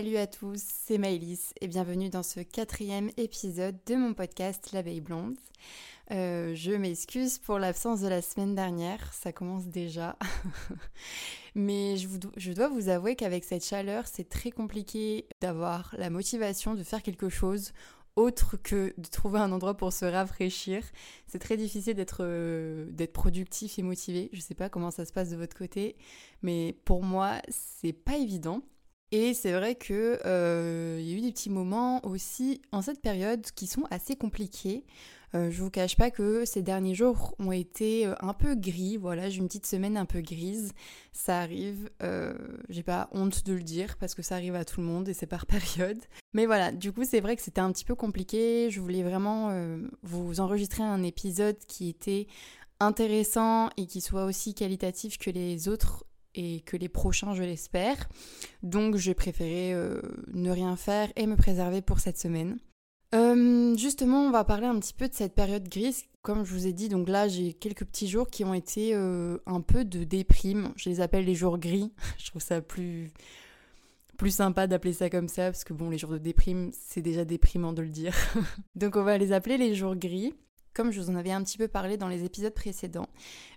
Salut à tous, c'est Maëlys et bienvenue dans ce quatrième épisode de mon podcast L'abeille blonde. Euh, je m'excuse pour l'absence de la semaine dernière, ça commence déjà. Mais je, dois vous avouer qu'avec cette chaleur, c'est très compliqué d'avoir la motivation de faire quelque chose autre que de trouver un endroit pour se rafraîchir. C'est très difficile d'être euh, productif et motivé. Je sais pas comment ça se passe de votre côté, mais pour moi, c'est pas évident. Et c'est vrai que euh, y a eu des petits moments aussi en cette période qui sont assez compliqués. Euh, je vous cache pas que ces derniers jours ont été euh, un peu gris. Voilà, j'ai une petite semaine un peu grise. Ça arrive. Euh, j'ai pas honte de le dire parce que ça arrive à tout le monde et c'est par période. Mais voilà, du coup, c'est vrai que c'était un petit peu compliqué. Je voulais vraiment vous enregistrer un épisode qui était intéressant et qui soit aussi qualitatif que les autres et que les prochains, je l'espère. Donc j'ai préféré euh, ne rien faire et me préserver pour cette semaine. Euh, justement, on va parler un petit peu de cette période grise. Comme je vous ai dit, donc là, j'ai quelques petits jours qui ont été euh, un peu de déprime. Je les appelle les jours gris. je trouve ça plus, plus sympa d'appeler ça comme ça, parce que bon, les jours de déprime, c'est déjà déprimant de le dire. donc on va les appeler les jours gris comme je vous en avais un petit peu parlé dans les épisodes précédents,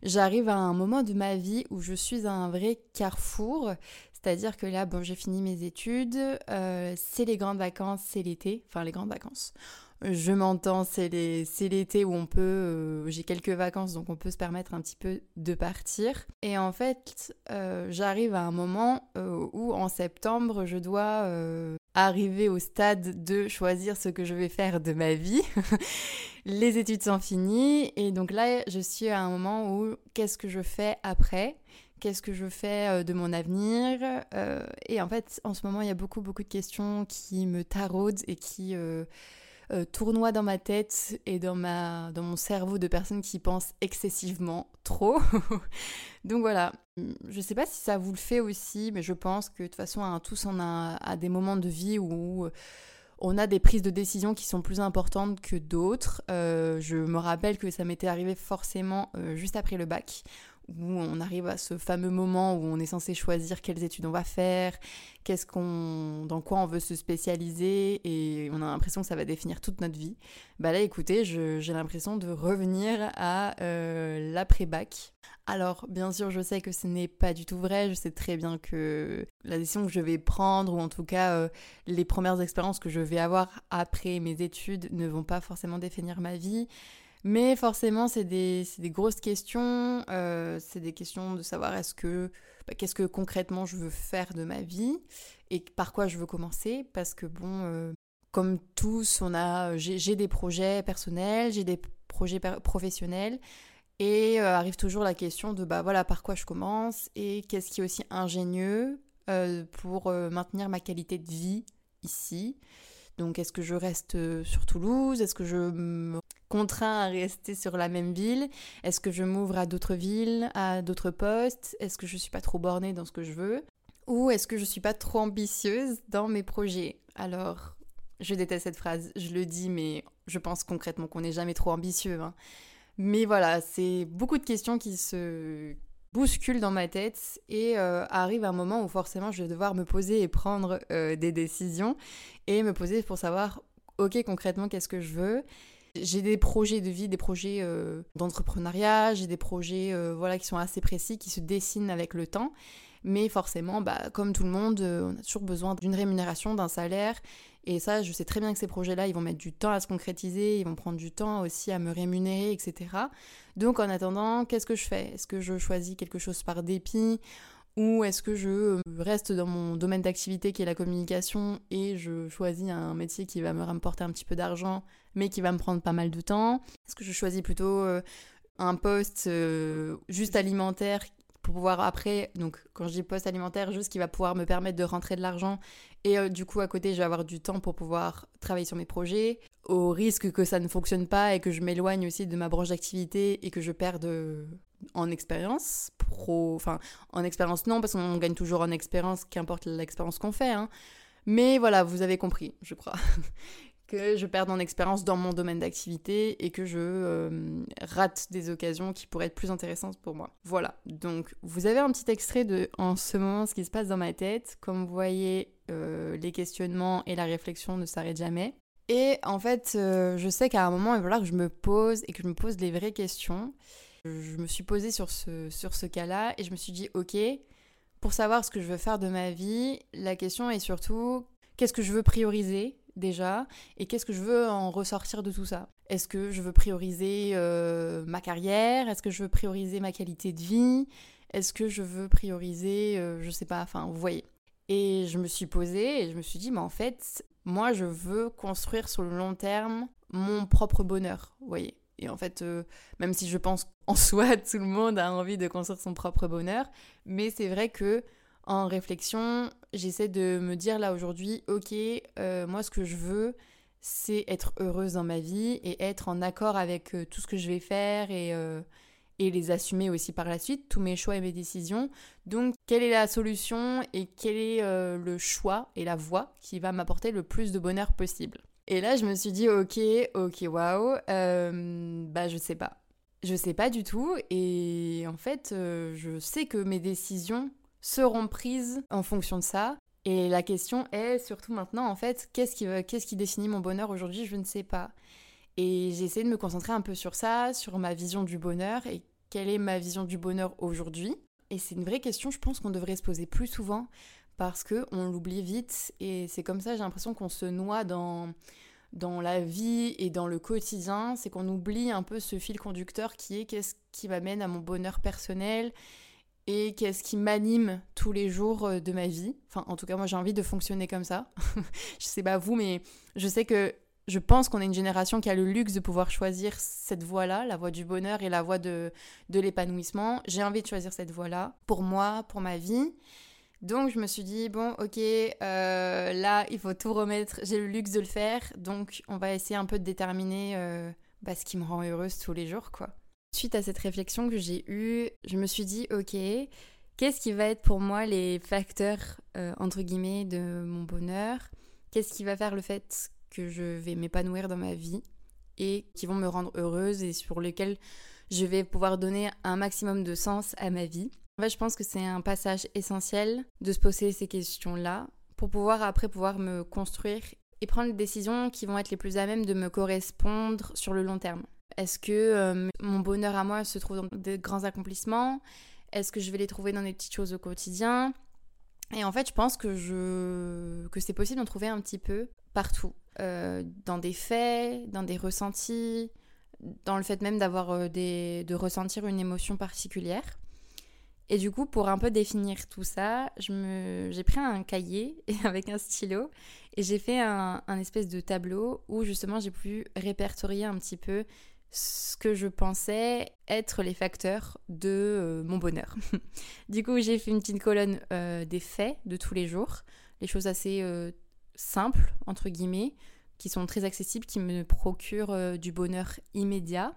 j'arrive à un moment de ma vie où je suis à un vrai carrefour. C'est-à-dire que là, bon, j'ai fini mes études, euh, c'est les grandes vacances, c'est l'été, enfin les grandes vacances. Je m'entends, c'est l'été où on peut, euh, j'ai quelques vacances, donc on peut se permettre un petit peu de partir. Et en fait, euh, j'arrive à un moment où en septembre, je dois arriver au stade de choisir ce que je vais faire de ma vie. les études sont finies et donc là, je suis à un moment où qu'est-ce que je fais après? Qu'est-ce que je fais euh, de mon avenir? Euh, Et en fait, en ce moment, il y a beaucoup, beaucoup de questions qui me taraudent et qui euh, tournoient dans ma tête et dans, ma, dans mon cerveau de personnes qui pensent excessivement trop. donc voilà, je sais pas si ça vous le fait aussi, mais je pense que de toute façon, hein, tous on a à des moments de vie où on a des prises de décision qui sont plus importantes que d'autres. Euh, je me rappelle que ça m'était arrivé forcément euh, juste après le bac, où on arrive à ce fameux moment où on est censé choisir quelles études on va faire, qu'est-ce qu'on, dans quoi on veut se spécialiser, et on a l'impression que ça va définir toute notre vie. Bah là, écoutez, j'ai l'impression de revenir à euh, l'après-bac. Alors, bien sûr, je sais que ce n'est pas du tout vrai. Je sais très bien que la décision que je vais prendre, ou en tout cas euh, les premières expériences que je vais avoir après mes études, ne vont pas forcément définir ma vie. Mais forcément, c'est des, grosses questions. Euh, c'est des questions de savoir est-ce que bah, qu'est-ce que concrètement je veux faire de ma vie et par quoi je veux commencer. Parce que bon, euh, comme tous, on a, j'ai des projets personnels, j'ai des projets professionnels. Et euh, arrive toujours la question de bah voilà par quoi je commence et qu'est-ce qui est aussi ingénieux pour maintenir ma qualité de vie ici. Donc est-ce que je reste sur Toulouse? Est-ce que je me contraint à rester sur la même ville? Est-ce que je m'ouvre à d'autres villes, à d'autres postes? Est-ce que je suis pas trop bornée dans ce que je veux? Ou est-ce que je suis pas trop ambitieuse dans mes projets? Alors, je déteste cette phrase, je le dis, mais je pense concrètement qu'on n'est jamais trop ambitieux. Hein. Mais voilà, c'est beaucoup de questions qui se bousculent dans ma tête et euh, arrive un moment où forcément je vais devoir me poser et prendre euh, des décisions et me poser pour savoir, ok, concrètement, qu'est-ce que je veux? J'ai des projets de vie, des projets euh, d'entrepreneuriat, j'ai des projets euh, voilà, qui sont assez précis, qui se dessinent avec le temps. Mais forcément, bah, comme tout le monde, euh, on a toujours besoin d'une rémunération, d'un salaire. Et ça, je sais très bien que ces projets-là, ils vont mettre du temps à se concrétiser, ils vont prendre du temps aussi à me rémunérer, etc. Donc en attendant, qu'est-ce que je fais? Est-ce que je choisis quelque chose par dépit? Ou est-ce que je euh, reste dans mon domaine d'activité qui est la communication et je choisis un métier qui va me rapporter un petit peu d'argent mais qui va me prendre pas mal de temps? Est-ce que je choisis plutôt euh, un poste euh, juste alimentaire pour pouvoir après, donc quand je dis poste alimentaire, juste qui va pouvoir me permettre de rentrer de l'argent et du coup à côté je vais avoir du temps pour pouvoir travailler sur mes projets au risque que ça ne fonctionne pas et que je m'éloigne aussi de ma branche d'activité et que je perde en expérience pro, enfin en expérience non parce qu'on gagne toujours en expérience, qu'importe l'expérience qu'on fait. Hein. Mais voilà, vous avez compris, je crois, que je perds en expérience dans mon domaine d'activité et que je euh, rate des occasions qui pourraient être plus intéressantes pour moi. Voilà, donc vous avez un petit extrait de en ce moment ce qui se passe dans ma tête. Comme vous voyez, les questionnements et la réflexion ne s'arrêtent jamais. Et en fait, je sais qu'à un moment, il va falloir que je me pose et que je me pose les vraies questions. Je me suis posée sur ce, cas-là et je me suis dit, ok, pour savoir ce que je veux faire de ma vie, la question est surtout qu'est-ce que je veux prioriser déjà et qu'est-ce que je veux en ressortir de tout ça? Est-ce que je veux prioriser euh, ma carrière? Est-ce que je veux prioriser ma qualité de vie? Est-ce que je veux prioriser, euh, je sais pas, enfin, vous voyez. Et je me suis posée et je me suis dit, mais en fait, moi, je veux construire sur le long terme mon propre bonheur, vous voyez. Et en fait, euh, même si je pense en soi, tout le monde a envie de construire son propre bonheur, mais c'est vrai que en réflexion, j'essaie de me dire là aujourd'hui, ok, euh, moi ce que je veux, c'est être heureuse dans ma vie et être en accord avec euh, tout ce que je vais faire et, et les assumer aussi par la suite, tous mes choix et mes décisions. Donc, quelle est la solution et quel est le choix et la voie qui va m'apporter le plus de bonheur possible? Et là, je me suis dit, ok, ok, waouh, euh, bah je sais pas. Je sais pas du tout. Et en fait, euh, je sais que mes décisions seront prises en fonction de ça. Et la question est surtout maintenant, en fait, qu'est-ce qui, qu'est-ce qui définit mon bonheur aujourd'hui Je ne sais pas. Et j'ai essayé de me concentrer un peu sur ça, sur ma vision du bonheur et quelle est ma vision du bonheur aujourd'hui. Et c'est une vraie question, je pense qu'on devrait se poser plus souvent parce que on l'oublie vite et c'est comme ça j'ai l'impression qu'on se noie dans dans la vie et dans le quotidien, c'est qu'on oublie un peu ce fil conducteur qui est qu'est-ce qui m'amène à mon bonheur personnel et qu'est-ce qui m'anime tous les jours euh, de ma vie. Enfin, en tout cas, moi j'ai envie de fonctionner comme ça. je sais pas vous, mais je sais que je pense qu'on est une génération qui a le luxe de pouvoir choisir cette voie-là, la voie du bonheur et la voie de, de l'épanouissement. J'ai envie de choisir cette voie-là pour moi, pour ma vie. Donc je me suis dit, bon ok, euh, là il faut tout remettre, j'ai le luxe de le faire, donc on va essayer un peu de déterminer euh, bah, ce qui me rend heureuse tous les jours quoi. Suite à cette réflexion que j'ai eue, je me suis dit, ok, qu'est-ce qui va être pour moi les facteurs euh, entre guillemets de mon bonheur? Qu'est-ce qui va faire le fait que je vais m'épanouir dans ma vie et qui vont me rendre heureuse et sur lesquels je vais pouvoir donner un maximum de sens à ma vie? En fait, je pense que c'est un passage essentiel de se poser ces questions-là pour pouvoir après pouvoir me construire et prendre les décisions qui vont être les plus à même de me correspondre sur le long terme. Est-ce que euh, mon bonheur à moi se trouve dans des grands accomplissements? Est-ce que je vais les trouver dans des petites choses au quotidien? Et en fait, je pense que, je... que c'est possible d'en trouver un petit peu partout. Euh, dans des faits, dans des ressentis, dans le fait même d'avoir euh, des... de ressentir une émotion particulière. Et du coup, pour un peu définir tout ça, j'ai pris un cahier avec un stylo et j'ai fait un, espèce de tableau où justement j'ai pu répertorier un petit peu ce que je pensais être les facteurs de euh, mon bonheur. du coup, j'ai fait une petite colonne euh, des faits de tous les jours, les choses assez euh, simples, entre guillemets, qui sont très accessibles, qui me procurent du bonheur immédiat.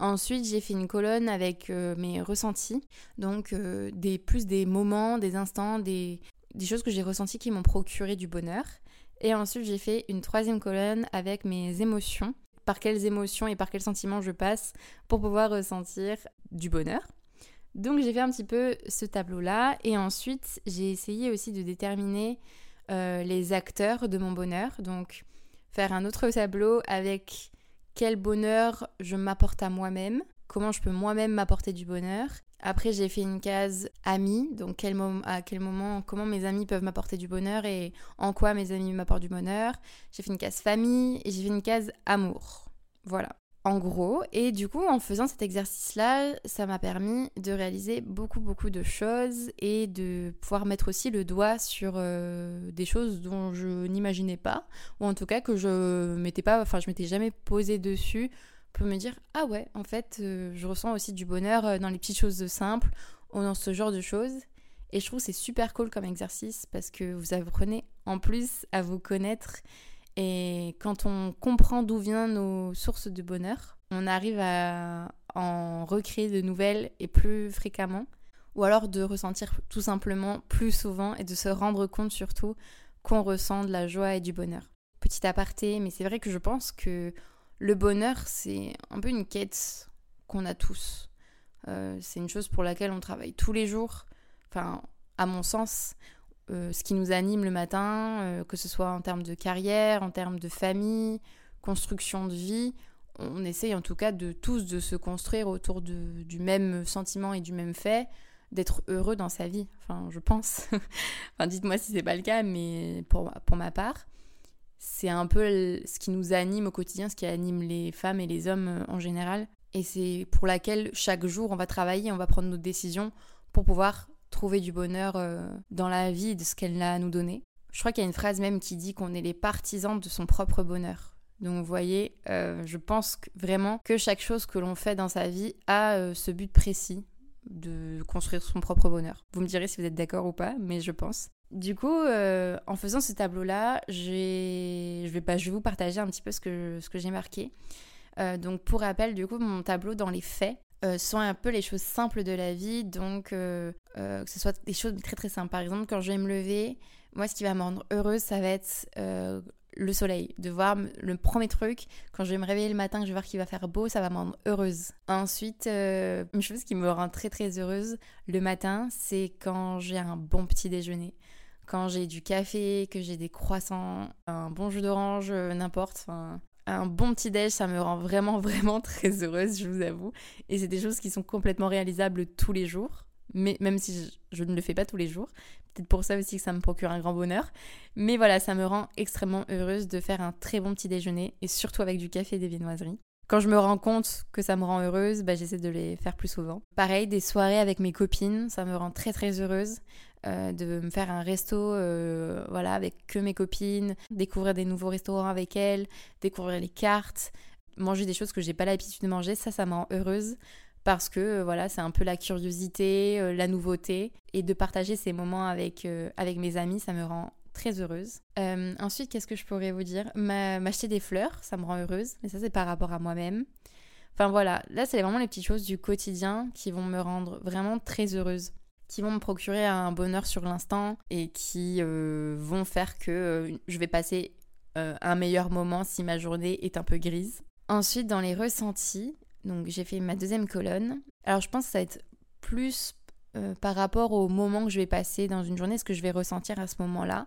Ensuite, j'ai fait une colonne avec euh, mes ressentis, donc euh, des, plus des moments, des instants, des, choses que j'ai ressenties qui m'ont procuré du bonheur. Et ensuite, j'ai fait une troisième colonne avec mes émotions, par quelles émotions et par quels sentiments je passe pour pouvoir ressentir du bonheur. Donc j'ai fait un petit peu ce tableau-là et ensuite j'ai essayé aussi de déterminer euh, les acteurs de mon bonheur. Donc faire un autre tableau avec quel bonheur je m'apporte à moi-même, comment je peux moi-même m'apporter du bonheur. Après, j'ai fait une case amis, donc quel à quel moment, comment mes amis peuvent m'apporter du bonheur et en quoi mes amis m'apportent du bonheur. J'ai fait une case famille et j'ai fait une case amour. Voilà en gros. Et du coup, en faisant cet exercice-là, ça m'a permis de réaliser beaucoup, beaucoup de choses et de pouvoir mettre aussi le doigt sur euh, des choses dont je n'imaginais pas, ou en tout cas que je m'étais pas, enfin, je m'étais jamais posé dessus pour me dire ah ouais, en fait, euh, je ressens aussi du bonheur euh, dans les petites choses simples ou dans ce genre de choses. Et je trouve c'est super cool comme exercice parce que vous apprenez en plus à vous connaître et quand on comprend d'où viennent nos sources de bonheur, on arrive à en recréer de nouvelles et plus fréquemment, ou alors de ressentir tout simplement plus souvent et de se rendre compte surtout qu'on ressent de la joie et du bonheur. Petit aparté, mais c'est vrai que je pense que le bonheur, c'est un peu une quête qu'on a tous. Euh, c'est une chose pour laquelle on travaille tous les jours. Enfin, à mon sens, ce qui nous anime le matin, que ce soit en termes de carrière, en termes de famille, construction de vie. On essaye en tout cas de tous de se construire autour du même sentiment et du même fait, d'être heureux dans sa vie. Enfin, je pense. enfin, dites-moi si c'est pas le cas, mais pour, pour ma part, c'est un peu ce qui nous anime au quotidien, ce qui anime les femmes et les hommes euh, en général. Et c'est pour laquelle chaque jour on va travailler, on va prendre nos décisions pour pouvoir trouver du bonheur euh, dans la vie de ce qu'elle a à nous donner. Je crois qu'il y a une phrase même qui dit qu'on est les partisans de son propre bonheur. Donc vous voyez, euh, je pense vraiment que chaque chose que l'on fait dans sa vie a ce but précis de construire son propre bonheur. Vous me direz si vous êtes d'accord ou pas, mais je pense. Du coup, euh, en faisant ce tableau-là, je vais, pas, je vais vous partager un petit peu ce que, ce que j'ai marqué. Euh, donc, pour rappel, du coup, mon tableau dans les faits euh, sont un peu les choses simples de la vie. Donc, que ce soit des choses très très simples. Par exemple, quand je vais me lever, moi, ce qui va me rendre heureuse, ça va être le soleil, de voir le premier truc, quand je vais me réveiller le matin, que je vais voir qu'il va faire beau, ça va me rendre heureuse. Ensuite, euh, une chose qui me rend très très heureuse le matin, c'est quand j'ai un bon petit déjeuner. Quand j'ai du café, que j'ai des croissants, un bon jus d'orange, euh, n'importe, un bon petit déj, ça me rend vraiment vraiment très heureuse, je vous avoue. Et c'est des choses qui sont complètement réalisables tous les jours mais même si je, ne le fais pas tous les jours. Peut-être pour ça aussi que ça me procure un grand bonheur. Mais voilà, ça me rend extrêmement heureuse de faire un très bon petit déjeuner et surtout avec du café et des viennoiseries. Quand je me rends compte que ça me rend heureuse, bah, j'essaie de les faire plus souvent. Pareil, des soirées avec mes copines, ça me rend très très heureuse. Euh, de me faire un resto euh, voilà avec que mes copines, découvrir des nouveaux restaurants avec elles, découvrir les cartes, manger des choses que j'ai pas l'habitude de manger, ça ça me rend heureuse parce que euh, voilà, c'est un peu la curiosité, la nouveauté et de partager ces moments avec, avec mes amis, ça me rend très heureuse. ensuite, qu'est-ce que je pourrais vous dire? M'acheter des fleurs, ça me rend heureuse, mais ça c'est par rapport à moi-même. Enfin voilà, là c'est vraiment les petites choses du quotidien qui vont me rendre vraiment très heureuse, qui vont me procurer un bonheur sur l'instant et qui vont faire que je vais passer un meilleur moment si ma journée est un peu grise. Ensuite, dans les ressentis, donc j'ai fait ma deuxième colonne. Alors je pense que ça va être plus euh, par rapport au moment que je vais passer dans une journée, ce que je vais ressentir à ce moment-là.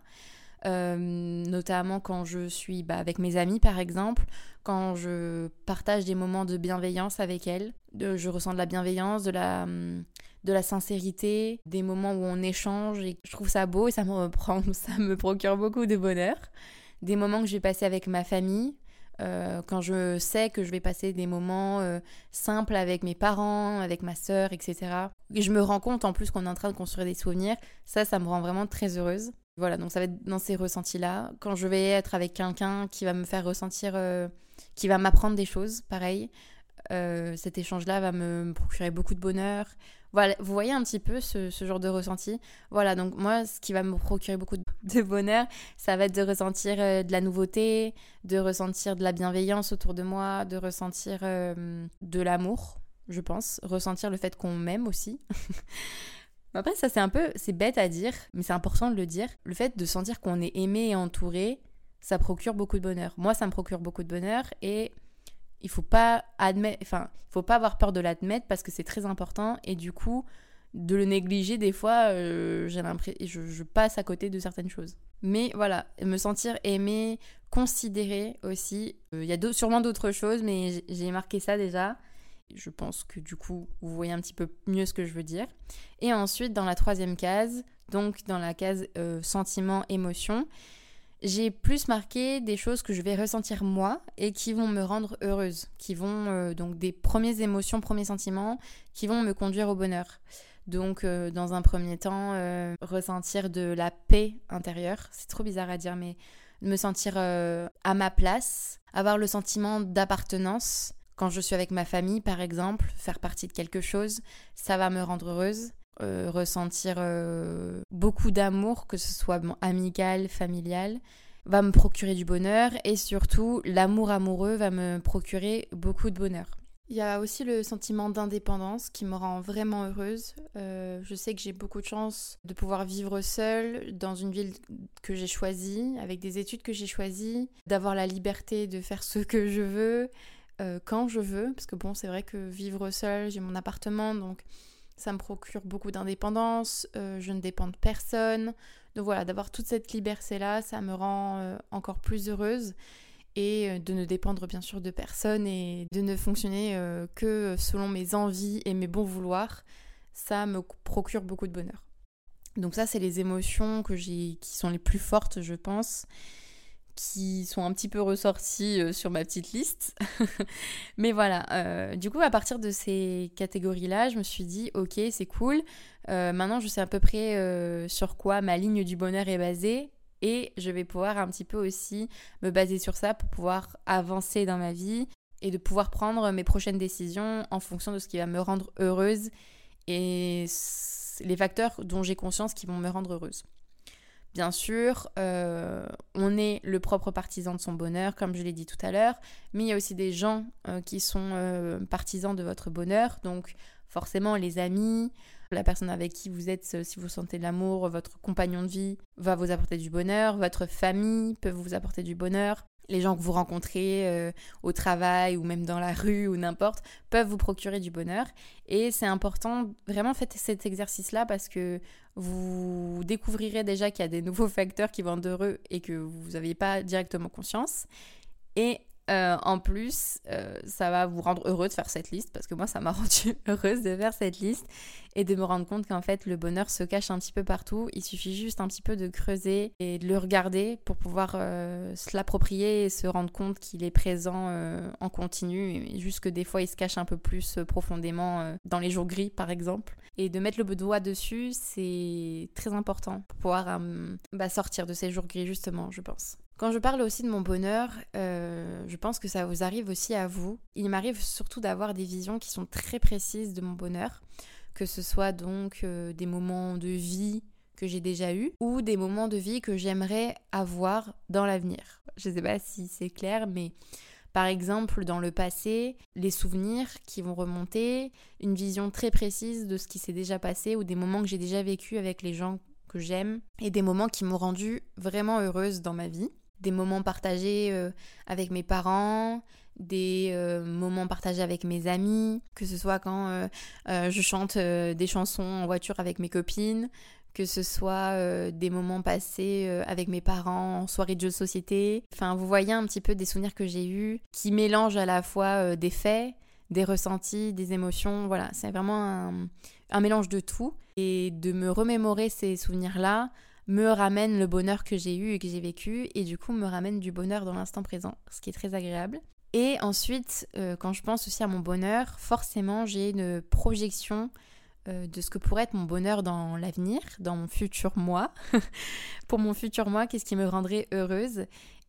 Euh, notamment quand je suis bah, avec mes amis par exemple, quand je partage des moments de bienveillance avec elles, je ressens de la bienveillance, de la, de la sincérité, des moments où on échange et je trouve ça beau et ça me, ça me procure beaucoup de bonheur. Des moments que je vais passer avec ma famille, euh, quand je sais que je vais passer des moments euh, simples avec mes parents, avec ma sœur, etc. Et je me rends compte en plus qu'on est en train de construire des souvenirs, ça, ça me rend vraiment très heureuse. Voilà, donc ça va être dans ces ressentis-là. Quand je vais être avec quelqu'un qui va me faire ressentir, euh, qui va m'apprendre des choses, pareil, cet échange-là va me procurer beaucoup de bonheur. Voilà, vous voyez un petit peu ce, genre de ressenti. Voilà, donc moi, ce qui va me procurer beaucoup de bonheur, ça va être de ressentir euh, de la nouveauté, de ressentir de la bienveillance autour de moi, de ressentir euh, de l'amour, je pense, ressentir le fait qu'on m'aime aussi. Après, ça c'est un peu, c'est bête à dire, mais c'est important de le dire. Le fait de sentir qu'on est aimé et entouré, ça procure beaucoup de bonheur. Moi, ça me procure beaucoup de bonheur et il faut pas enfin, il faut pas avoir peur de l'admettre parce que c'est très important et du coup, de le négliger des fois, euh, j'ai l'impression, je, je, passe à côté de certaines choses. Mais voilà, me sentir aimé, considéré aussi. Euh, il y a sûrement d'autres choses, mais j'ai marqué ça déjà. Je pense que du coup, vous voyez un petit peu mieux ce que je veux dire. Et ensuite, dans la troisième case, donc dans la case euh, sentiment, émotion, j'ai plus marqué des choses que je vais ressentir moi et qui vont me rendre heureuse, qui vont euh, donc des premières émotions, premiers sentiments qui vont me conduire au bonheur. Donc euh, dans un premier temps, euh, ressentir de la paix intérieure, c'est trop bizarre à dire mais me sentir à ma place, avoir le sentiment d'appartenance quand je suis avec ma famille par exemple, faire partie de quelque chose, ça va me rendre heureuse. Euh, ressentir euh, beaucoup d'amour, que ce soit amical, familial, va me procurer du bonheur et surtout l'amour amoureux va me procurer beaucoup de bonheur. Il y a aussi le sentiment d'indépendance qui me rend vraiment heureuse. Euh, je sais que j'ai beaucoup de chance de pouvoir vivre seule dans une ville que j'ai choisie, avec des études que j'ai choisies, d'avoir la liberté de faire ce que je veux, quand je veux. Parce que bon, c'est vrai que vivre seule, j'ai mon appartement, donc Ça me procure beaucoup d'indépendance, euh, je ne dépends de personne. Donc voilà, d'avoir toute cette liberté-là, ça me rend euh, encore plus heureuse et euh, de ne dépendre bien sûr de personne et de ne fonctionner que selon mes envies et mes bons vouloirs, ça me procure beaucoup de bonheur. Donc ça, c'est les émotions que j'ai, qui sont les plus fortes, je pense qui sont un petit peu ressortis euh, sur ma petite liste. Mais voilà, euh, du coup, à partir de ces catégories-là, je me suis dit, ok, c'est cool. Euh, maintenant, je sais à peu près sur quoi ma ligne du bonheur est basée. Et je vais pouvoir un petit peu aussi me baser sur ça pour pouvoir avancer dans ma vie et de pouvoir prendre mes prochaines décisions en fonction de ce qui va me rendre heureuse et les facteurs dont j'ai conscience qui vont me rendre heureuse. Bien sûr, euh, on est le propre partisan de son bonheur, comme je l'ai dit tout à l'heure, mais il y a aussi des gens euh, qui sont euh, partisans de votre bonheur, donc forcément les amis, la personne avec qui vous êtes, si vous sentez de l'amour, votre compagnon de vie va vous apporter du bonheur, votre famille peut vous apporter du bonheur, les gens que vous rencontrez euh, au travail ou même dans la rue ou n'importe peuvent vous procurer du bonheur. Et c'est important, vraiment faites cet exercice-là parce que vous découvrirez déjà qu'il y a des nouveaux facteurs qui vont être heureux et que vous n'aviez pas directement conscience. Et euh, en plus, euh, ça va vous rendre heureux de faire cette liste parce que moi, ça m'a rendu heureuse de faire cette liste et de me rendre compte qu'en fait, le bonheur se cache un petit peu partout. Il suffit juste un petit peu de creuser et de le regarder pour pouvoir euh, se l'approprier et se rendre compte qu'il est présent en continu. Juste que des fois, il se cache un peu plus profondément dans les jours gris, par exemple. Et de mettre le doigt dessus, c'est très important pour pouvoir bah, sortir de ces jours gris, justement, je pense. Quand je parle aussi de mon bonheur, euh, je pense que ça vous arrive aussi à vous. Il m'arrive surtout d'avoir des visions qui sont très précises de mon bonheur, que ce soit donc euh, des moments de vie que j'ai déjà eus ou des moments de vie que j'aimerais avoir dans l'avenir. Je ne sais pas si c'est clair, mais par exemple, dans le passé, les souvenirs qui vont remonter, une vision très précise de ce qui s'est déjà passé ou des moments que j'ai déjà vécu avec les gens que j'aime et des moments qui m'ont rendue vraiment heureuse dans ma vie des moments partagés euh, avec mes parents, des euh, moments partagés avec mes amis, que ce soit quand euh, je chante des chansons en voiture avec mes copines, que ce soit des moments passés avec mes parents en soirée de jeux de société. Enfin, vous voyez un petit peu des souvenirs que j'ai eus qui mélangent à la fois des faits, des ressentis, des émotions. Voilà, c'est vraiment un, un mélange de tout. Et de me remémorer ces souvenirs-là, me ramène le bonheur que j'ai eu et que j'ai vécu, et du coup me ramène du bonheur dans l'instant présent, ce qui est très agréable. Et ensuite, euh, quand je pense aussi à mon bonheur, forcément j'ai une projection euh, de ce que pourrait être mon bonheur dans l'avenir, dans mon futur moi. Pour mon futur moi, qu'est-ce qui me rendrait heureuse?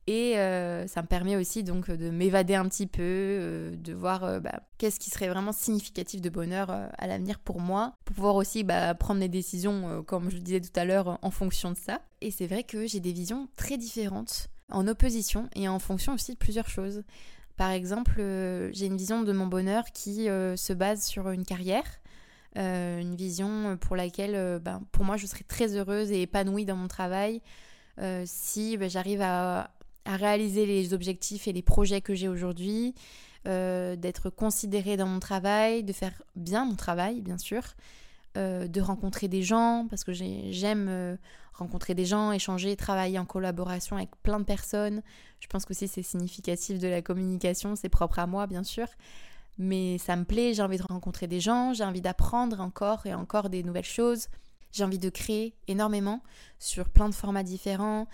Et euh, ça me permet aussi donc de m'évader un petit peu, euh, de voir euh, bah, qu'est-ce qui serait vraiment significatif de bonheur à l'avenir pour moi, pour pouvoir aussi bah, prendre des décisions, comme je le disais tout à l'heure, en fonction de ça. Et c'est vrai que j'ai des visions très différentes, en opposition et en fonction aussi de plusieurs choses. Par exemple, j'ai une vision de mon bonheur qui se base sur une carrière. une vision pour laquelle, bah, pour moi, je serais très heureuse et épanouie dans mon travail si j'arrive à à réaliser les objectifs et les projets que j'ai aujourd'hui, euh, d'être considérée dans mon travail, de faire bien mon travail, bien sûr, euh, de rencontrer des gens, parce que j'aime euh, rencontrer des gens, échanger, travailler en collaboration avec plein de personnes. Je pense que c'est significatif de la communication, c'est propre à moi, bien sûr. Mais ça me plaît, j'ai envie de rencontrer des gens, j'ai envie d'apprendre encore et encore des nouvelles choses. J'ai envie de créer énormément sur plein de formats différents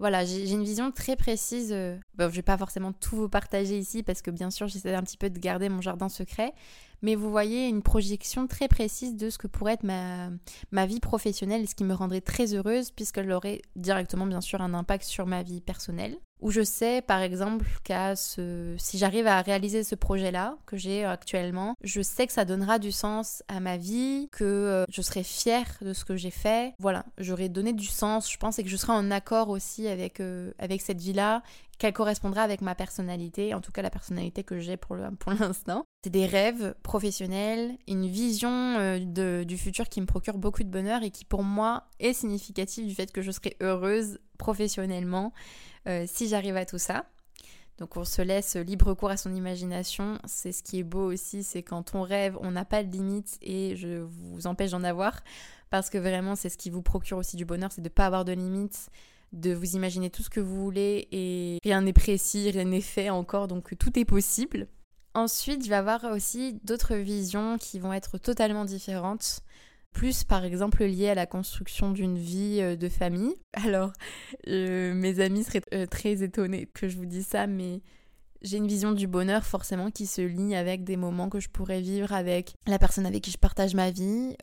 voilà, j'ai une vision très précise. Euh, je vais pas forcément tout vous partager ici parce que bien sûr, j'essaie un petit peu de garder mon jardin secret. Mais vous voyez une projection très précise de ce que pourrait être ma, ma vie professionnelle ce qui me rendrait très heureuse puisqu'elle aurait directement bien sûr un impact sur ma vie personnelle où je sais par exemple qu'à ce... si j'arrive à réaliser ce projet-là que j'ai actuellement, je sais que ça donnera du sens à ma vie, que euh, je serai fière de ce que j'ai fait. Voilà, j'aurai donné du sens, je pense, et que je serai en accord aussi avec, euh, avec cette vie-là, qu'elle correspondra avec ma personnalité, en tout cas la personnalité que j'ai pour l'instant. C'est des rêves professionnels, une vision euh, du futur qui me procure beaucoup de bonheur et qui pour moi est significative du fait que je serai heureuse professionnellement. Euh, si j'arrive à tout ça. Donc on se laisse libre cours à son imagination. C'est ce qui est beau aussi, c'est quand on rêve, on n'a pas de limites et je vous empêche d'en avoir. Parce que vraiment, c'est ce qui vous procure aussi du bonheur, c'est de ne pas avoir de limites, de vous imaginer tout ce que vous voulez et rien n'est précis, rien n'est fait encore, donc tout est possible. Ensuite, je vais avoir aussi d'autres visions qui vont être totalement différentes plus par exemple lié à la construction d'une vie euh, de famille. Alors, euh, mes amis seraient euh, très étonnés que je vous dise ça, mais j'ai une vision du bonheur forcément qui se lie avec des moments que je pourrais vivre avec la personne avec qui je partage ma vie,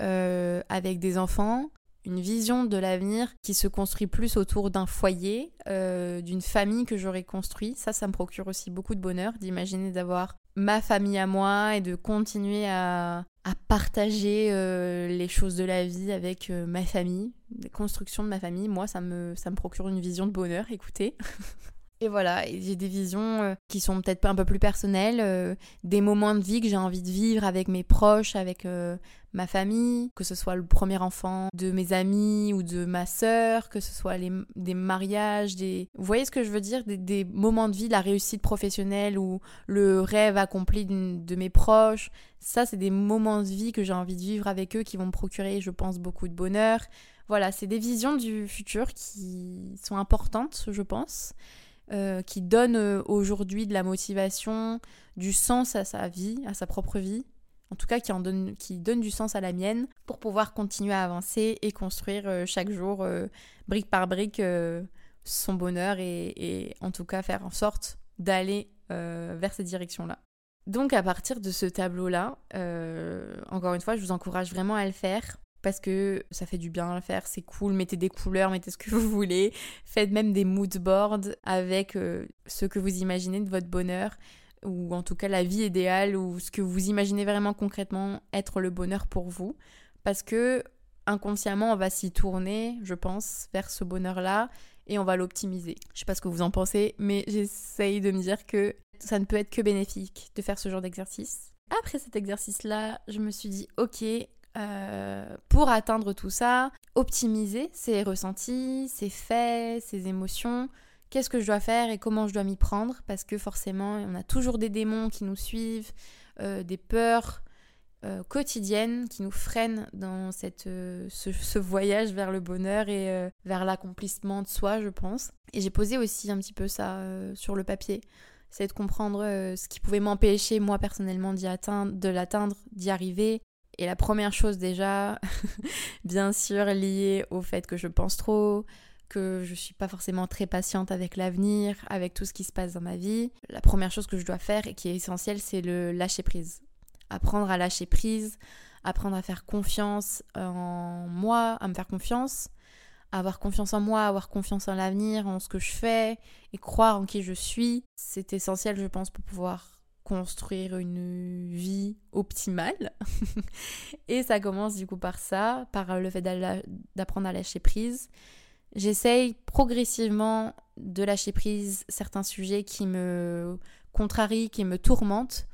avec des enfants, une vision de l'avenir qui se construit plus autour d'un foyer, d'une famille que j'aurais construit. Ça, ça me procure aussi beaucoup de bonheur d'imaginer d'avoir ma famille à moi et de continuer à, à partager euh, les choses de la vie avec euh, ma famille, les constructions de ma famille. Moi, ça me, ça me procure une vision de bonheur, écoutez. Et voilà, j'ai des visions euh, qui sont peut-être un peu plus personnelles, euh, des moments de vie que j'ai envie de vivre avec mes proches, avec euh, ma famille, que ce soit le premier enfant de mes amis ou de ma sœur, que ce soit des mariages, des... Vous voyez ce que je veux dire? Des, des, moments de vie, la réussite professionnelle ou le rêve accompli de mes proches. Ça, c'est des moments de vie que j'ai envie de vivre avec eux qui vont me procurer, je pense, beaucoup de bonheur. Voilà, c'est des visions du futur qui sont importantes, je pense. Euh, qui donne euh, aujourd'hui de la motivation, du sens à sa vie, à sa propre vie, en tout cas qui, en donne, qui donne du sens à la mienne, pour pouvoir continuer à avancer et construire euh, chaque jour, brique par brique, son bonheur et, et, en tout cas faire en sorte d'aller vers cette direction-là. Donc à partir de ce tableau-là, encore une fois, je vous encourage vraiment à le faire parce que ça fait du bien à faire, c'est cool, mettez des couleurs, mettez ce que vous voulez, faites même des mood boards avec euh, ce que vous imaginez de votre bonheur ou en tout cas la vie idéale ou ce que vous imaginez vraiment concrètement être le bonheur pour vous parce que inconsciemment on va s'y tourner, je pense, vers ce bonheur-là et on va l'optimiser. Je sais pas ce que vous en pensez, mais j'essaye de me dire que ça ne peut être que bénéfique de faire ce genre d'exercice. Après cet exercice-là, je me suis dit, ok, euh, pour atteindre tout ça, optimiser ses ressentis, ses faits, ses émotions. Qu'est-ce que je dois faire et comment je dois m'y prendre? Parce que forcément, on a toujours des démons qui nous suivent, euh, des peurs euh, quotidiennes qui nous freinent dans cette, ce, ce, voyage vers le bonheur et vers l'accomplissement de soi, je pense. Et j'ai posé aussi un petit peu ça sur le papier. C'est de comprendre ce qui pouvait m'empêcher, moi personnellement, d'y atteindre, de l'atteindre, d'y arriver, et la première chose déjà, bien sûr liée au fait que je pense trop, que je suis pas forcément très patiente avec l'avenir, avec tout ce qui se passe dans ma vie. La première chose que je dois faire et qui est essentielle, c'est le lâcher prise. Apprendre à lâcher prise, apprendre à faire confiance en moi, à me faire confiance, avoir confiance en moi, avoir confiance en l'avenir, en ce que je fais et croire en qui je suis. C'est essentiel, je pense, pour pouvoir construire une vie optimale. et ça commence du coup par ça, par le fait d'apprendre à lâcher prise. J'essaye progressivement de lâcher prise certains sujets qui me contrarient, qui me tourmentent,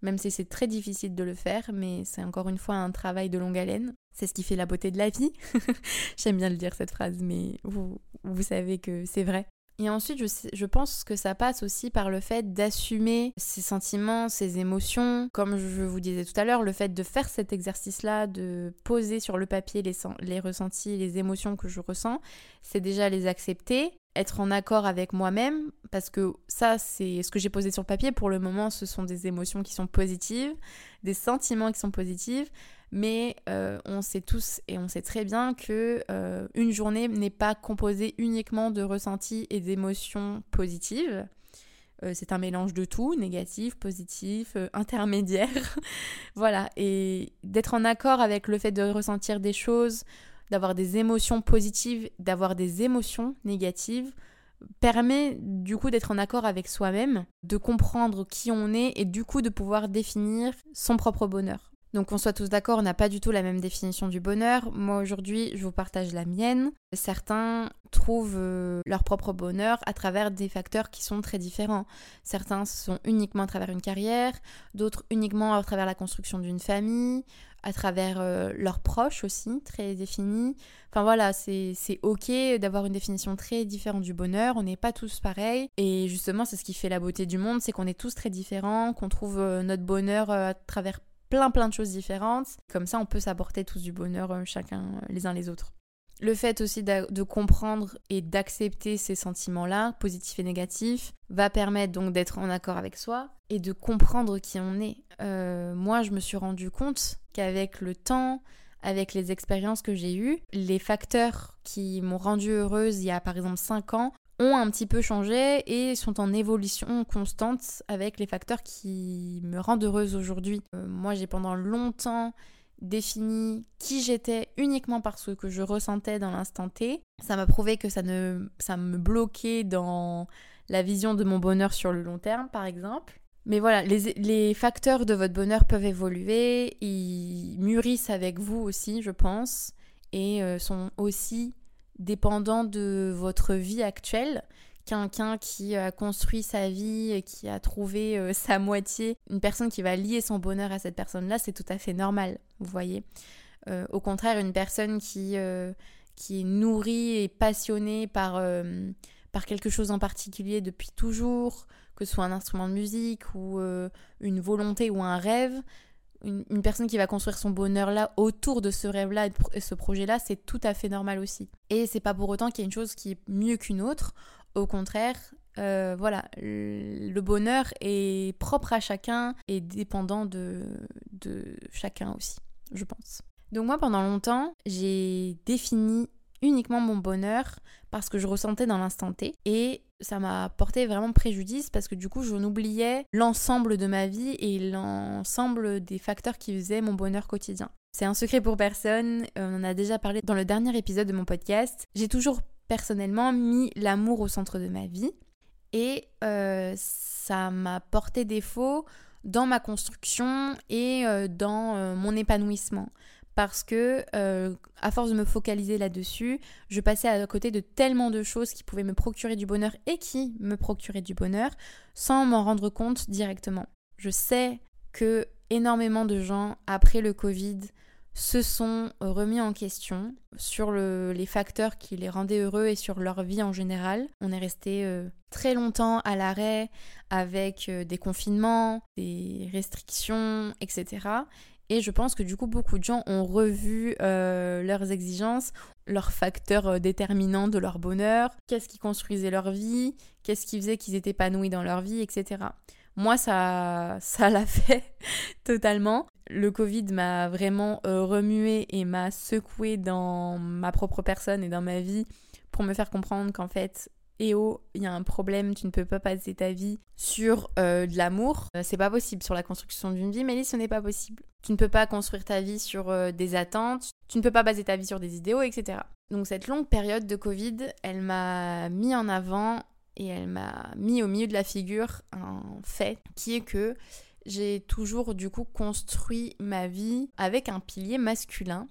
même si c'est très difficile de le faire, mais c'est encore une fois un travail de longue haleine. C'est ce qui fait la beauté de la vie. J'aime bien le dire cette phrase, mais vous, vous savez que c'est vrai. Et ensuite, je, pense que ça passe aussi par le fait d'assumer ses sentiments, ses émotions. Comme je vous disais tout à l'heure, le fait de faire cet exercice-là, de poser sur le papier les, les ressentis, les émotions que je ressens, c'est déjà les accepter, être en accord avec moi-même, parce que ça, c'est ce que j'ai posé sur le papier. Pour le moment, ce sont des émotions qui sont positives, des sentiments qui sont positifs mais euh, on sait tous et on sait très bien que euh, une journée n'est pas composée uniquement de ressentis et d'émotions positives. Euh, c'est un mélange de tout, négatif, positif, intermédiaire. voilà, et d'être en accord avec le fait de ressentir des choses, d'avoir des émotions positives, d'avoir des émotions négatives, permet du coup d'être en accord avec soi-même, de comprendre qui on est et du coup de pouvoir définir son propre bonheur. Donc qu'on soit tous d'accord, on n'a pas du tout la même définition du bonheur. Moi aujourd'hui, je vous partage la mienne. Certains trouvent euh, leur propre bonheur à travers des facteurs qui sont très différents. Certains sont uniquement à travers une carrière, d'autres uniquement à travers la construction d'une famille, à travers euh, leurs proches aussi, très définis. Enfin voilà, c'est ok d'avoir une définition très différente du bonheur, on n'est pas tous pareils. Et justement, c'est ce qui fait la beauté du monde, c'est qu'on est tous très différents, qu'on trouve euh, notre bonheur à travers plein plein de choses différentes. Comme ça, on peut s'apporter tous du bonheur euh, chacun euh, les uns les autres. Le fait aussi de, comprendre et d'accepter ces sentiments-là, positifs et négatifs, va permettre donc d'être en accord avec soi et de comprendre qui on est. Euh, moi, je me suis rendu compte qu'avec le temps, avec les expériences que j'ai eues, les facteurs qui m'ont rendue heureuse il y a par exemple 5 ans ont un petit peu changé et sont en évolution constante avec les facteurs qui me rendent heureuse aujourd'hui. Euh, moi, j'ai pendant longtemps défini qui j'étais uniquement par ce que je ressentais dans l'instant T. Ça m'a prouvé que ça, ne, ça me bloquait dans la vision de mon bonheur sur le long terme, par exemple. Mais voilà, les, facteurs de votre bonheur peuvent évoluer, ils mûrissent avec vous aussi, je pense, et euh, sont aussi dépendant de votre vie actuelle. Quelqu'un qui a construit sa vie, qui a trouvé euh, sa moitié, une personne qui va lier son bonheur à cette personne-là, c'est tout à fait normal, vous voyez. Euh, au contraire, une personne qui, euh, qui est nourrie et passionnée par, par quelque chose en particulier depuis toujours, que ce soit un instrument de musique ou une volonté ou un rêve, une, personne qui va construire son bonheur là autour de ce rêve là et ce projet là, c'est tout à fait normal aussi. Et c'est pas pour autant qu'il y a une chose qui est mieux qu'une autre. Au contraire, euh, voilà, le bonheur est propre à chacun et dépendant de, de chacun aussi, je pense. Donc moi, pendant longtemps, j'ai défini uniquement mon bonheur parce que je ressentais dans l'instant T et ça m'a porté vraiment préjudice parce que du coup, j'en oubliais l'ensemble de ma vie et l'ensemble des facteurs qui faisaient mon bonheur quotidien. C'est un secret pour personne, on en a déjà parlé dans le dernier épisode de mon podcast. J'ai toujours personnellement mis l'amour au centre de ma vie et euh, ça m'a porté défaut dans ma construction et euh, dans euh, mon épanouissement parce que euh, à force de me focaliser là-dessus, je passais à côté de tellement de choses qui pouvaient me procurer du bonheur et qui me procuraient du bonheur sans m'en rendre compte directement. Je sais que énormément de gens après le Covid se sont remis en question sur les facteurs qui les rendaient heureux et sur leur vie en général. On est resté euh, très longtemps à l'arrêt avec euh, des confinements, des restrictions, etc. Et je pense que du coup, beaucoup de gens ont revu euh, leurs exigences, leurs facteurs euh, déterminants de leur bonheur, qu'est-ce qui construisait leur vie, qu'est-ce qui faisait qu'ils étaient épanouis dans leur vie, etc. Moi, ça, ça l'a fait totalement. Le Covid m'a vraiment euh, remué et m'a secoué dans ma propre personne et dans ma vie pour me faire comprendre qu'en fait, et oh, il y a un problème, tu ne peux pas passer ta vie sur euh, de l'amour. Euh, c'est pas possible sur la construction d'une vie, mais ce n'est pas possible. Tu ne peux pas construire ta vie sur euh, des attentes, tu ne peux pas baser ta vie sur des idéaux, etc. Donc cette longue période de Covid, elle m'a mis en avant et elle m'a mis au milieu de la figure un fait qui est que j'ai toujours du coup construit ma vie avec un pilier masculin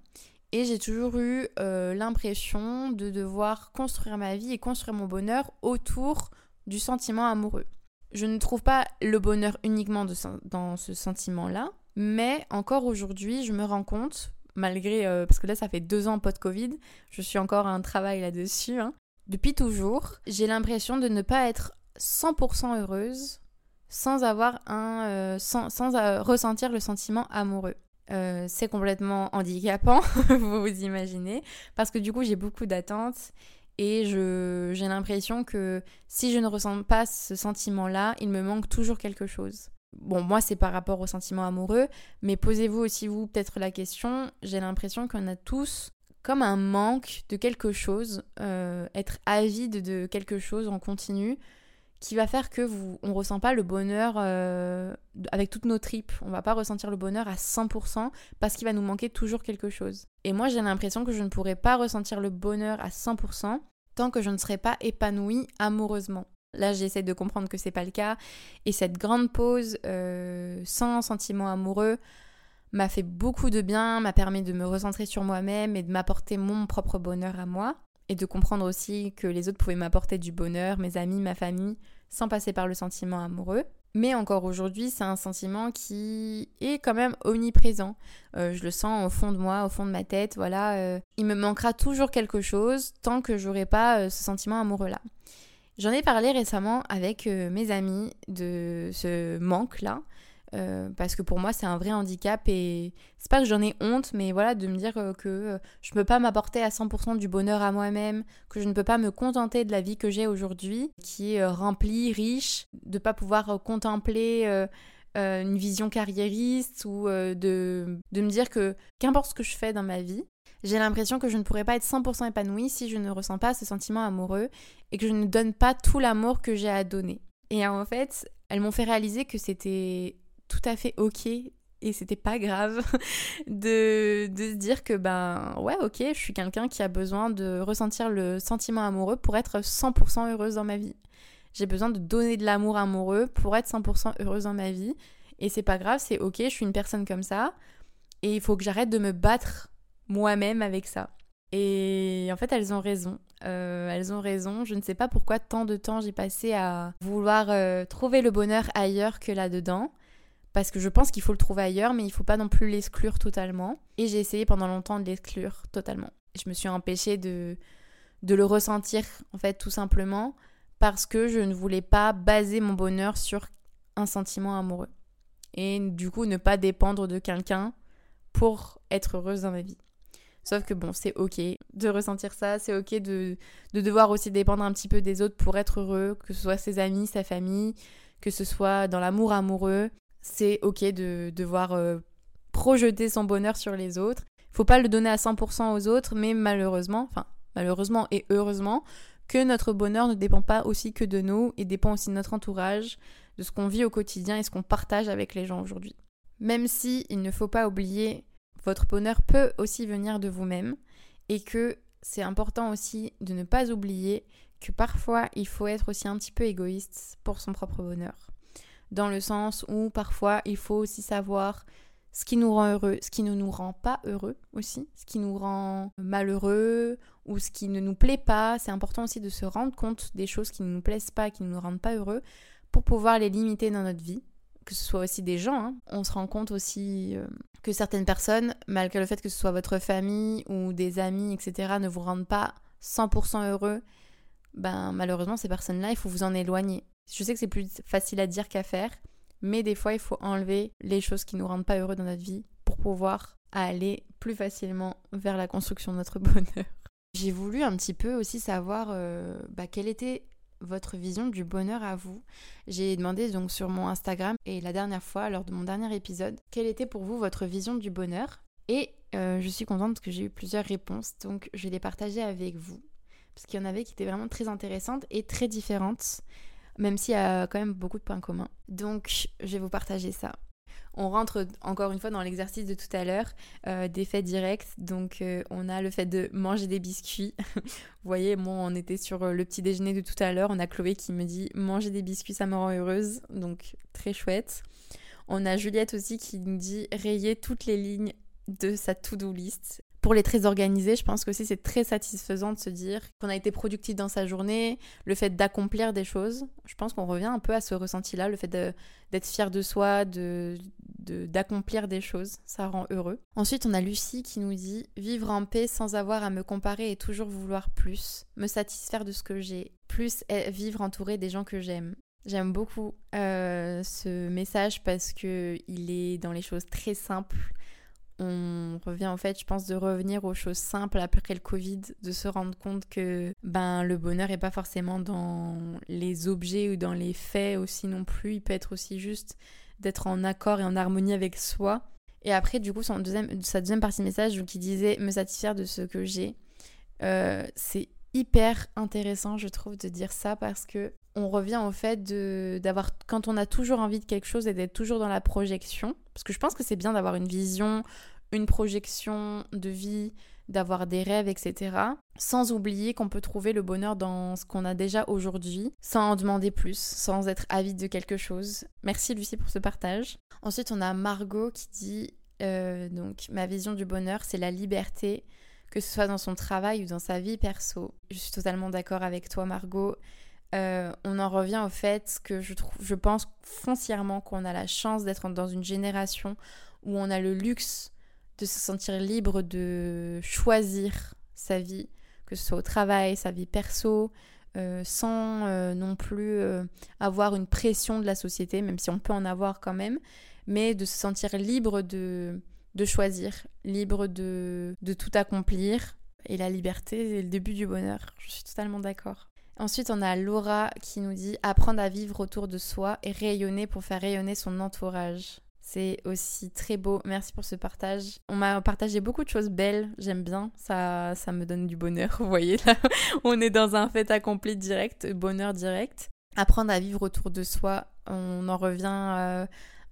et j'ai toujours eu euh, l'impression de devoir construire ma vie et construire mon bonheur autour du sentiment amoureux. Je ne trouve pas le bonheur uniquement dans ce sentiment-là, mais encore aujourd'hui, je me rends compte, malgré, euh, parce que là ça fait deux ans post-Covid, je suis encore à un travail là-dessus, hein. depuis toujours, j'ai l'impression de ne pas être 100% heureuse sans avoir un, euh, sans, sans ressentir le sentiment amoureux. Euh, c'est complètement handicapant, vous vous imaginez, parce que du coup j'ai beaucoup d'attentes et j'ai l'impression que si je ne ressens pas ce sentiment-là, il me manque toujours quelque chose. Bon, moi c'est par rapport au sentiment amoureux, mais posez-vous aussi vous peut-être la question, j'ai l'impression qu'on a tous comme un manque de quelque chose, euh, être avide de quelque chose en continu, qui va faire que vous on ressent pas le bonheur euh, avec toutes nos tripes. On va pas ressentir le bonheur à 100% parce qu'il va nous manquer toujours quelque chose. Et moi j'ai l'impression que je ne pourrais pas ressentir le bonheur à 100% tant que je ne serais pas épanouie amoureusement. Là, j'essaie de comprendre que c'est pas le cas. Et cette grande pause euh, sans sentiment amoureux m'a fait beaucoup de bien, m'a permis de me recentrer sur moi-même et de m'apporter mon propre bonheur à moi et de comprendre aussi que les autres pouvaient m'apporter du bonheur, mes amis, ma famille, sans passer par le sentiment amoureux. Mais encore aujourd'hui, c'est un sentiment qui est quand même omniprésent. Euh, je le sens au fond de moi, au fond de ma tête. Voilà, euh, il me manquera toujours quelque chose tant que j'aurai pas euh, ce sentiment amoureux-là. J'en ai parlé récemment avec mes amis de ce manque-là. Euh, parce que pour moi c'est un vrai handicap et c'est pas que j'en ai honte mais voilà de me dire euh, que euh, je peux pas m'apporter à 100% du bonheur à moi-même, que je ne peux pas me contenter de la vie que j'ai aujourd'hui qui est remplie, riche, de pas pouvoir contempler une vision carriériste ou de, de me dire que qu'importe ce que je fais dans ma vie, j'ai l'impression que je ne pourrais pas être 100% épanouie si je ne ressens pas ce sentiment amoureux et que je ne donne pas tout l'amour que j'ai à donner. Et en fait, elles m'ont fait réaliser que c'était tout à fait ok et c'était pas grave de, de, se dire que ben ouais ok je suis quelqu'un qui a besoin de ressentir le sentiment amoureux pour être 100% heureuse dans ma vie. J'ai besoin de donner de l'amour amoureux pour être 100% heureuse dans ma vie et c'est pas grave, c'est ok, je suis une personne comme ça et il faut que j'arrête de me battre moi-même avec ça. Et en fait, elles ont raison. Euh, elles ont raison. Je ne sais pas pourquoi tant de temps j'ai passé à vouloir euh, trouver le bonheur ailleurs que là-dedans parce que je pense qu'il faut le trouver ailleurs, mais il faut pas non plus l'exclure totalement. Et j'ai essayé pendant longtemps de l'exclure totalement. Je me suis empêchée de, de le ressentir, en fait, tout simplement, parce que je ne voulais pas baser mon bonheur sur un sentiment amoureux. Et du coup, ne pas dépendre de quelqu'un pour être heureuse dans ma vie. Sauf que bon, c'est ok de ressentir ça, c'est ok de, de devoir aussi dépendre un petit peu des autres pour être heureux, que ce soit ses amis, sa famille, que ce soit dans l'amour amoureux c'est ok de devoir euh, projeter son bonheur sur les autres. Faut pas le donner à 100% aux autres, mais malheureusement, enfin malheureusement et heureusement, que notre bonheur ne dépend pas aussi que de nous et dépend aussi de notre entourage, de ce qu'on vit au quotidien et ce qu'on partage avec les gens aujourd'hui. Même si il ne faut pas oublier, votre bonheur peut aussi venir de vous-même et que c'est important aussi de ne pas oublier que parfois il faut être aussi un petit peu égoïste pour son propre bonheur dans le sens où parfois il faut aussi savoir ce qui nous rend heureux, ce qui ne nous rend pas heureux aussi, ce qui nous rend malheureux ou ce qui ne nous plaît pas. C'est important aussi de se rendre compte des choses qui ne nous plaisent pas, qui ne nous rendent pas heureux, pour pouvoir les limiter dans notre vie. Que ce soit aussi des gens, hein. on se rend compte aussi euh, que certaines personnes, malgré le fait que ce soit votre famille ou des amis, etc., ne vous rendent pas 100% heureux, ben malheureusement ces personnes-là, il faut vous en éloigner. Je sais que c'est plus facile à dire qu'à faire, mais des fois il faut enlever les choses qui nous rendent pas heureux dans notre vie pour pouvoir aller plus facilement vers la construction de notre bonheur. J'ai voulu un petit peu aussi savoir euh, bah, quelle était votre vision du bonheur à vous. J'ai demandé donc sur mon Instagram et la dernière fois, lors de mon dernier épisode, quelle était pour vous votre vision du bonheur. Et euh, je suis contente que j'ai eu plusieurs réponses, donc je vais les partager avec vous. Parce qu'il y en avait qui étaient vraiment très intéressantes et très différentes même s'il y a quand même beaucoup de points communs. Donc, je vais vous partager ça. On rentre encore une fois dans l'exercice de tout à l'heure, euh, des faits directs. Donc, euh, on a le fait de manger des biscuits. vous voyez, moi, on était sur euh, le petit déjeuner de tout à l'heure. On a Chloé qui me dit manger des biscuits, ça me rend heureuse. Donc, très chouette. On a Juliette aussi qui nous dit rayer toutes les lignes de sa to-do list pour les très organisés, je pense que c'est très satisfaisant de se dire qu'on a été productif dans sa journée, le fait d'accomplir des choses. Je pense qu'on revient un peu à ce ressenti-là, le fait d'être fier de soi, de d'accomplir des choses, ça rend heureux. Ensuite, on a Lucie qui nous dit vivre en paix sans avoir à me comparer et toujours vouloir plus, me satisfaire de ce que j'ai, plus vivre entouré des gens que j'aime. J'aime beaucoup euh, ce message parce que il est dans les choses très simples on revient en fait, je pense, de revenir aux choses simples après le Covid, de se rendre compte que ben le bonheur n'est pas forcément dans les objets ou dans les faits aussi non plus. Il peut être aussi juste d'être en accord et en harmonie avec soi. Et après, du coup, son deuxième, sa deuxième partie message qui disait me satisfaire de ce que j'ai, euh, c'est hyper intéressant, je trouve, de dire ça parce que on revient au fait d'avoir quand on a toujours envie de quelque chose et d'être toujours dans la projection parce que je pense que c'est bien d'avoir une vision une projection de vie d'avoir des rêves etc sans oublier qu'on peut trouver le bonheur dans ce qu'on a déjà aujourd'hui sans en demander plus sans être avide de quelque chose merci Lucie pour ce partage ensuite on a Margot qui dit euh, donc ma vision du bonheur, c'est la liberté, que ce soit dans son travail ou dans sa vie perso. Je suis totalement d'accord avec toi, Margot. Euh, on en revient au fait que je, trouve, je pense foncièrement qu'on a la chance d'être dans une génération où on a le luxe de se sentir libre de choisir sa vie, que ce soit au travail, sa vie perso, euh, sans euh, non plus avoir une pression de la société, même si on peut en avoir quand même, mais de se sentir libre de, de choisir, libre de, de tout accomplir. Et la liberté est le début du bonheur. Je suis totalement d'accord. Ensuite, on a Laura qui nous dit apprendre à vivre autour de soi et rayonner pour faire rayonner son entourage. C'est aussi très beau. Merci pour ce partage. On m'a partagé beaucoup de choses belles. J'aime bien. Ça, ça me donne du bonheur. Vous voyez là, on est dans un fait accompli direct, bonheur direct. Apprendre à vivre autour de soi. On en revient euh,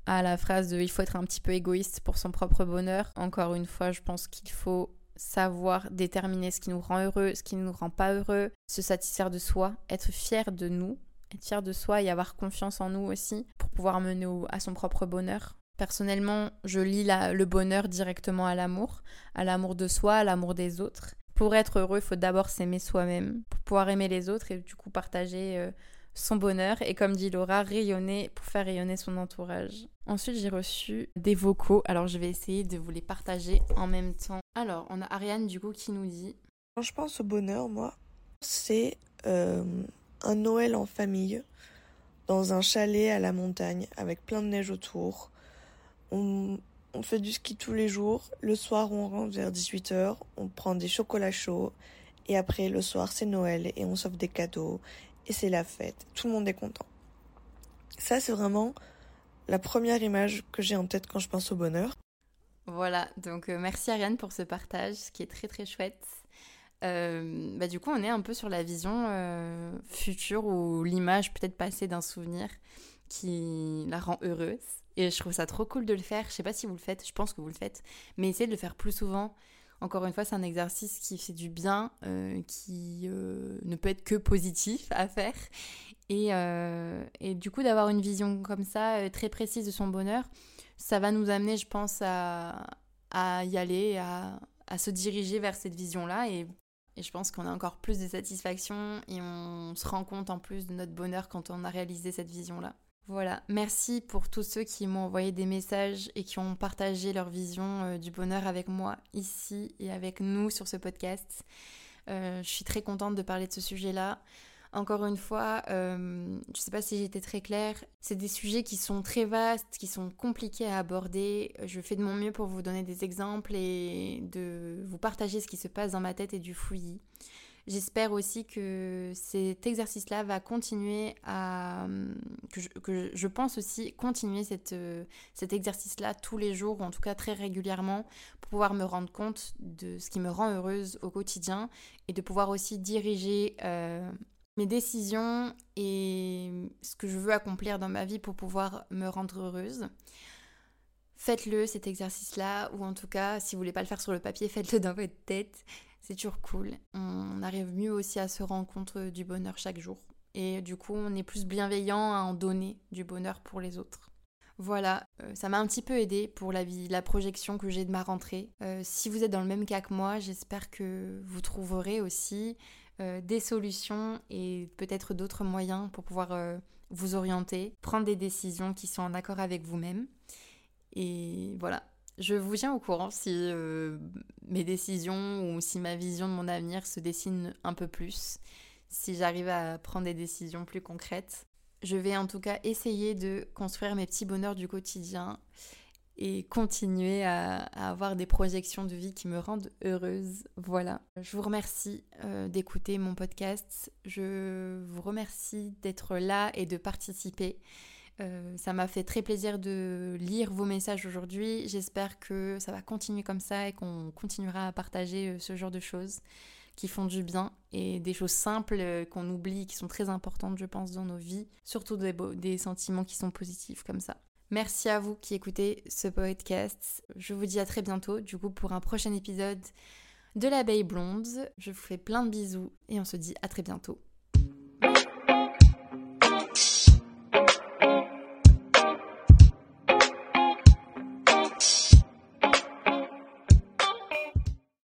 à la phrase de il faut être un petit peu égoïste pour son propre bonheur. Encore une fois, je pense qu'il faut savoir déterminer ce qui nous rend heureux, ce qui ne nous rend pas heureux, se satisfaire de soi, être fier de nous, être fier de soi et avoir confiance en nous aussi pour pouvoir mener à son propre bonheur. Personnellement, je lis le bonheur directement à l'amour, à l'amour de soi, à l'amour des autres. Pour être heureux, il faut d'abord s'aimer soi-même, pour pouvoir aimer les autres et du coup partager euh, son bonheur et comme dit Laura, rayonner pour faire rayonner son entourage. Ensuite, j'ai reçu des vocaux, alors je vais essayer de vous les partager en même temps. Alors, on a Ariane du coup qui nous dit Quand je pense au bonheur, moi, c'est euh, un Noël en famille, dans un chalet à la montagne, avec plein de neige autour. On, on fait du ski tous les jours. Le soir, on rentre vers 18h, on prend des chocolats chauds. Et après, le soir, c'est Noël et on s'offre des cadeaux et c'est la fête. Tout le monde est content. Ça, c'est vraiment la première image que j'ai en tête quand je pense au bonheur. Voilà, donc euh, merci Ariane pour ce partage, ce qui est très très chouette. Euh, bah, du coup, on est un peu sur la vision euh, future ou l'image peut-être passée d'un souvenir qui la rend heureuse. Et je trouve ça trop cool de le faire. Je sais pas si vous le faites, je pense que vous le faites, mais essayez de le faire plus souvent. Encore une fois, c'est un exercice qui fait du bien, qui ne peut être que positif à faire. Et du coup, d'avoir une vision comme ça, très précise de son bonheur, ça va nous amener, je pense, à, y aller, à, se diriger vers cette vision-là. Et, et, je pense qu'on a encore plus de satisfaction et on se rend compte en plus de notre bonheur quand on a réalisé cette vision-là. Voilà, merci pour tous ceux qui m'ont envoyé des messages et qui ont partagé leur vision euh, du bonheur avec moi ici et avec nous sur ce podcast. Euh, je suis très contente de parler de ce sujet-là. Encore une fois, euh, je ne sais pas si j'étais très claire, c'est des sujets qui sont très vastes, qui sont compliqués à aborder. Je fais de mon mieux pour vous donner des exemples et de vous partager ce qui se passe dans ma tête et du fouillis. J'espère aussi que cet exercice-là va continuer à... que je, pense aussi continuer cette, cet exercice-là tous les jours, ou en tout cas très régulièrement, pour pouvoir me rendre compte de ce qui me rend heureuse au quotidien et de pouvoir aussi diriger euh, mes décisions et ce que je veux accomplir dans ma vie pour pouvoir me rendre heureuse. Faites-le cet exercice-là, ou en tout cas, si vous voulez pas le faire sur le papier, faites-le dans votre tête c'est toujours cool. On arrive mieux aussi à se rendre compte du bonheur chaque jour. Et du coup, on est plus bienveillant à en donner du bonheur pour les autres. Voilà, euh, ça m'a un petit peu aidé pour la, projection que j'ai de ma rentrée. Euh, si vous êtes dans le même cas que moi, j'espère que vous trouverez aussi euh, des solutions et peut-être d'autres moyens pour pouvoir vous orienter, prendre des décisions qui sont en accord avec vous-même. Et voilà, je vous tiens au courant si mes décisions ou si ma vision de mon avenir se dessine un peu plus, si j'arrive à prendre des décisions plus concrètes. Je vais en tout cas essayer de construire mes petits bonheurs du quotidien et continuer à, avoir des projections de vie qui me rendent heureuse. Voilà. Je vous remercie euh, d'écouter mon podcast. Je vous remercie d'être là et de participer. Euh, ça m'a fait très plaisir de lire vos messages aujourd'hui. J'espère que ça va continuer comme ça et qu'on continuera à partager euh, ce genre de choses qui font du bien et des choses simples euh, qu'on oublie, qui sont très importantes, je pense, dans nos vies. Surtout des, des sentiments qui sont positifs comme ça. Merci à vous qui écoutez ce podcast. Je vous dis à très bientôt, du coup, pour un prochain épisode de l'abeille blonde. Je vous fais plein de bisous et on se dit à très bientôt.